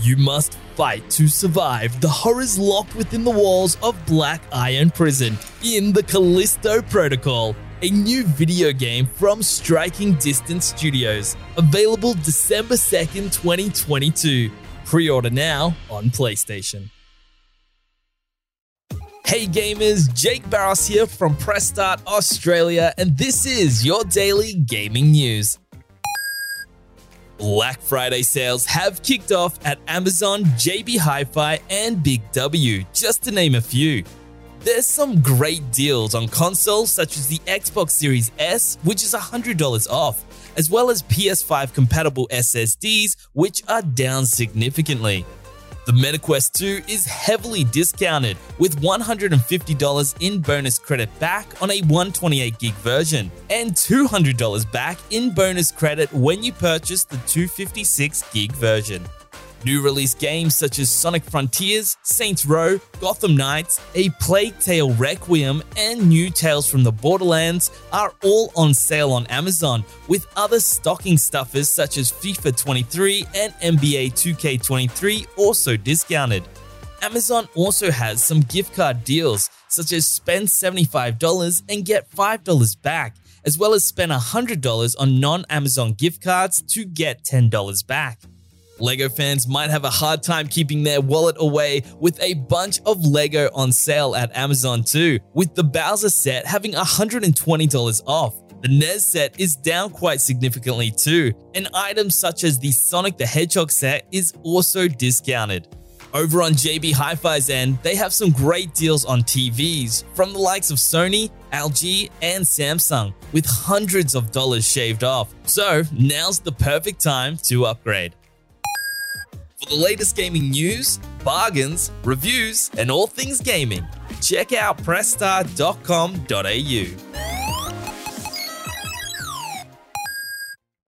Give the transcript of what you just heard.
You must fight to survive the horrors locked within the walls of Black Iron Prison in the Callisto Protocol, a new video game from Striking Distance Studios, available December 2nd, 2022. Pre order now on PlayStation. Hey gamers, Jake Barros here from Press Start Australia, and this is your daily gaming news. Black Friday sales have kicked off at Amazon, JB Hi Fi, and Big W, just to name a few. There's some great deals on consoles such as the Xbox Series S, which is $100 off, as well as PS5 compatible SSDs, which are down significantly. The MetaQuest 2 is heavily discounted with $150 in bonus credit back on a 128 gig version and $200 back in bonus credit when you purchase the 256 gig version. New release games such as Sonic Frontiers, Saints Row, Gotham Knights, A Plague Tale Requiem, and new Tales from the Borderlands are all on sale on Amazon, with other stocking stuffers such as FIFA 23 and NBA 2K23 also discounted. Amazon also has some gift card deals, such as spend $75 and get $5 back, as well as spend $100 on non Amazon gift cards to get $10 back. LEGO fans might have a hard time keeping their wallet away with a bunch of LEGO on sale at Amazon too, with the Bowser set having $120 off. The NES set is down quite significantly too, and items such as the Sonic the Hedgehog set is also discounted. Over on JB Hi Fi's end, they have some great deals on TVs from the likes of Sony, LG, and Samsung, with hundreds of dollars shaved off. So now's the perfect time to upgrade. The latest gaming news, bargains, reviews, and all things gaming, check out pressstart.com.au.